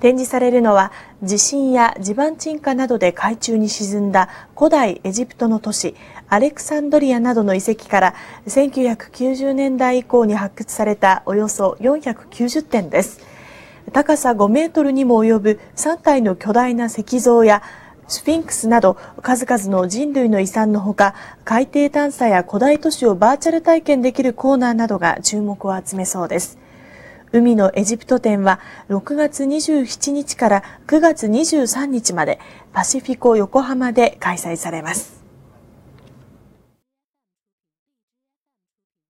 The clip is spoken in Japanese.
展示されるのは地震や地盤沈下などで海中に沈んだ古代エジプトの都市アレクサンドリアなどの遺跡から1990年代以降に発掘されたおよそ490点です。高さ5メートルにも及ぶ3体の巨大な石像やスフィンクスなど数々の人類の遺産のほか海底探査や古代都市をバーチャル体験できるコーナーなどが注目を集めそうです。海のエジプト展は6月27日から9月23日までパシフィコ横浜で開催されます。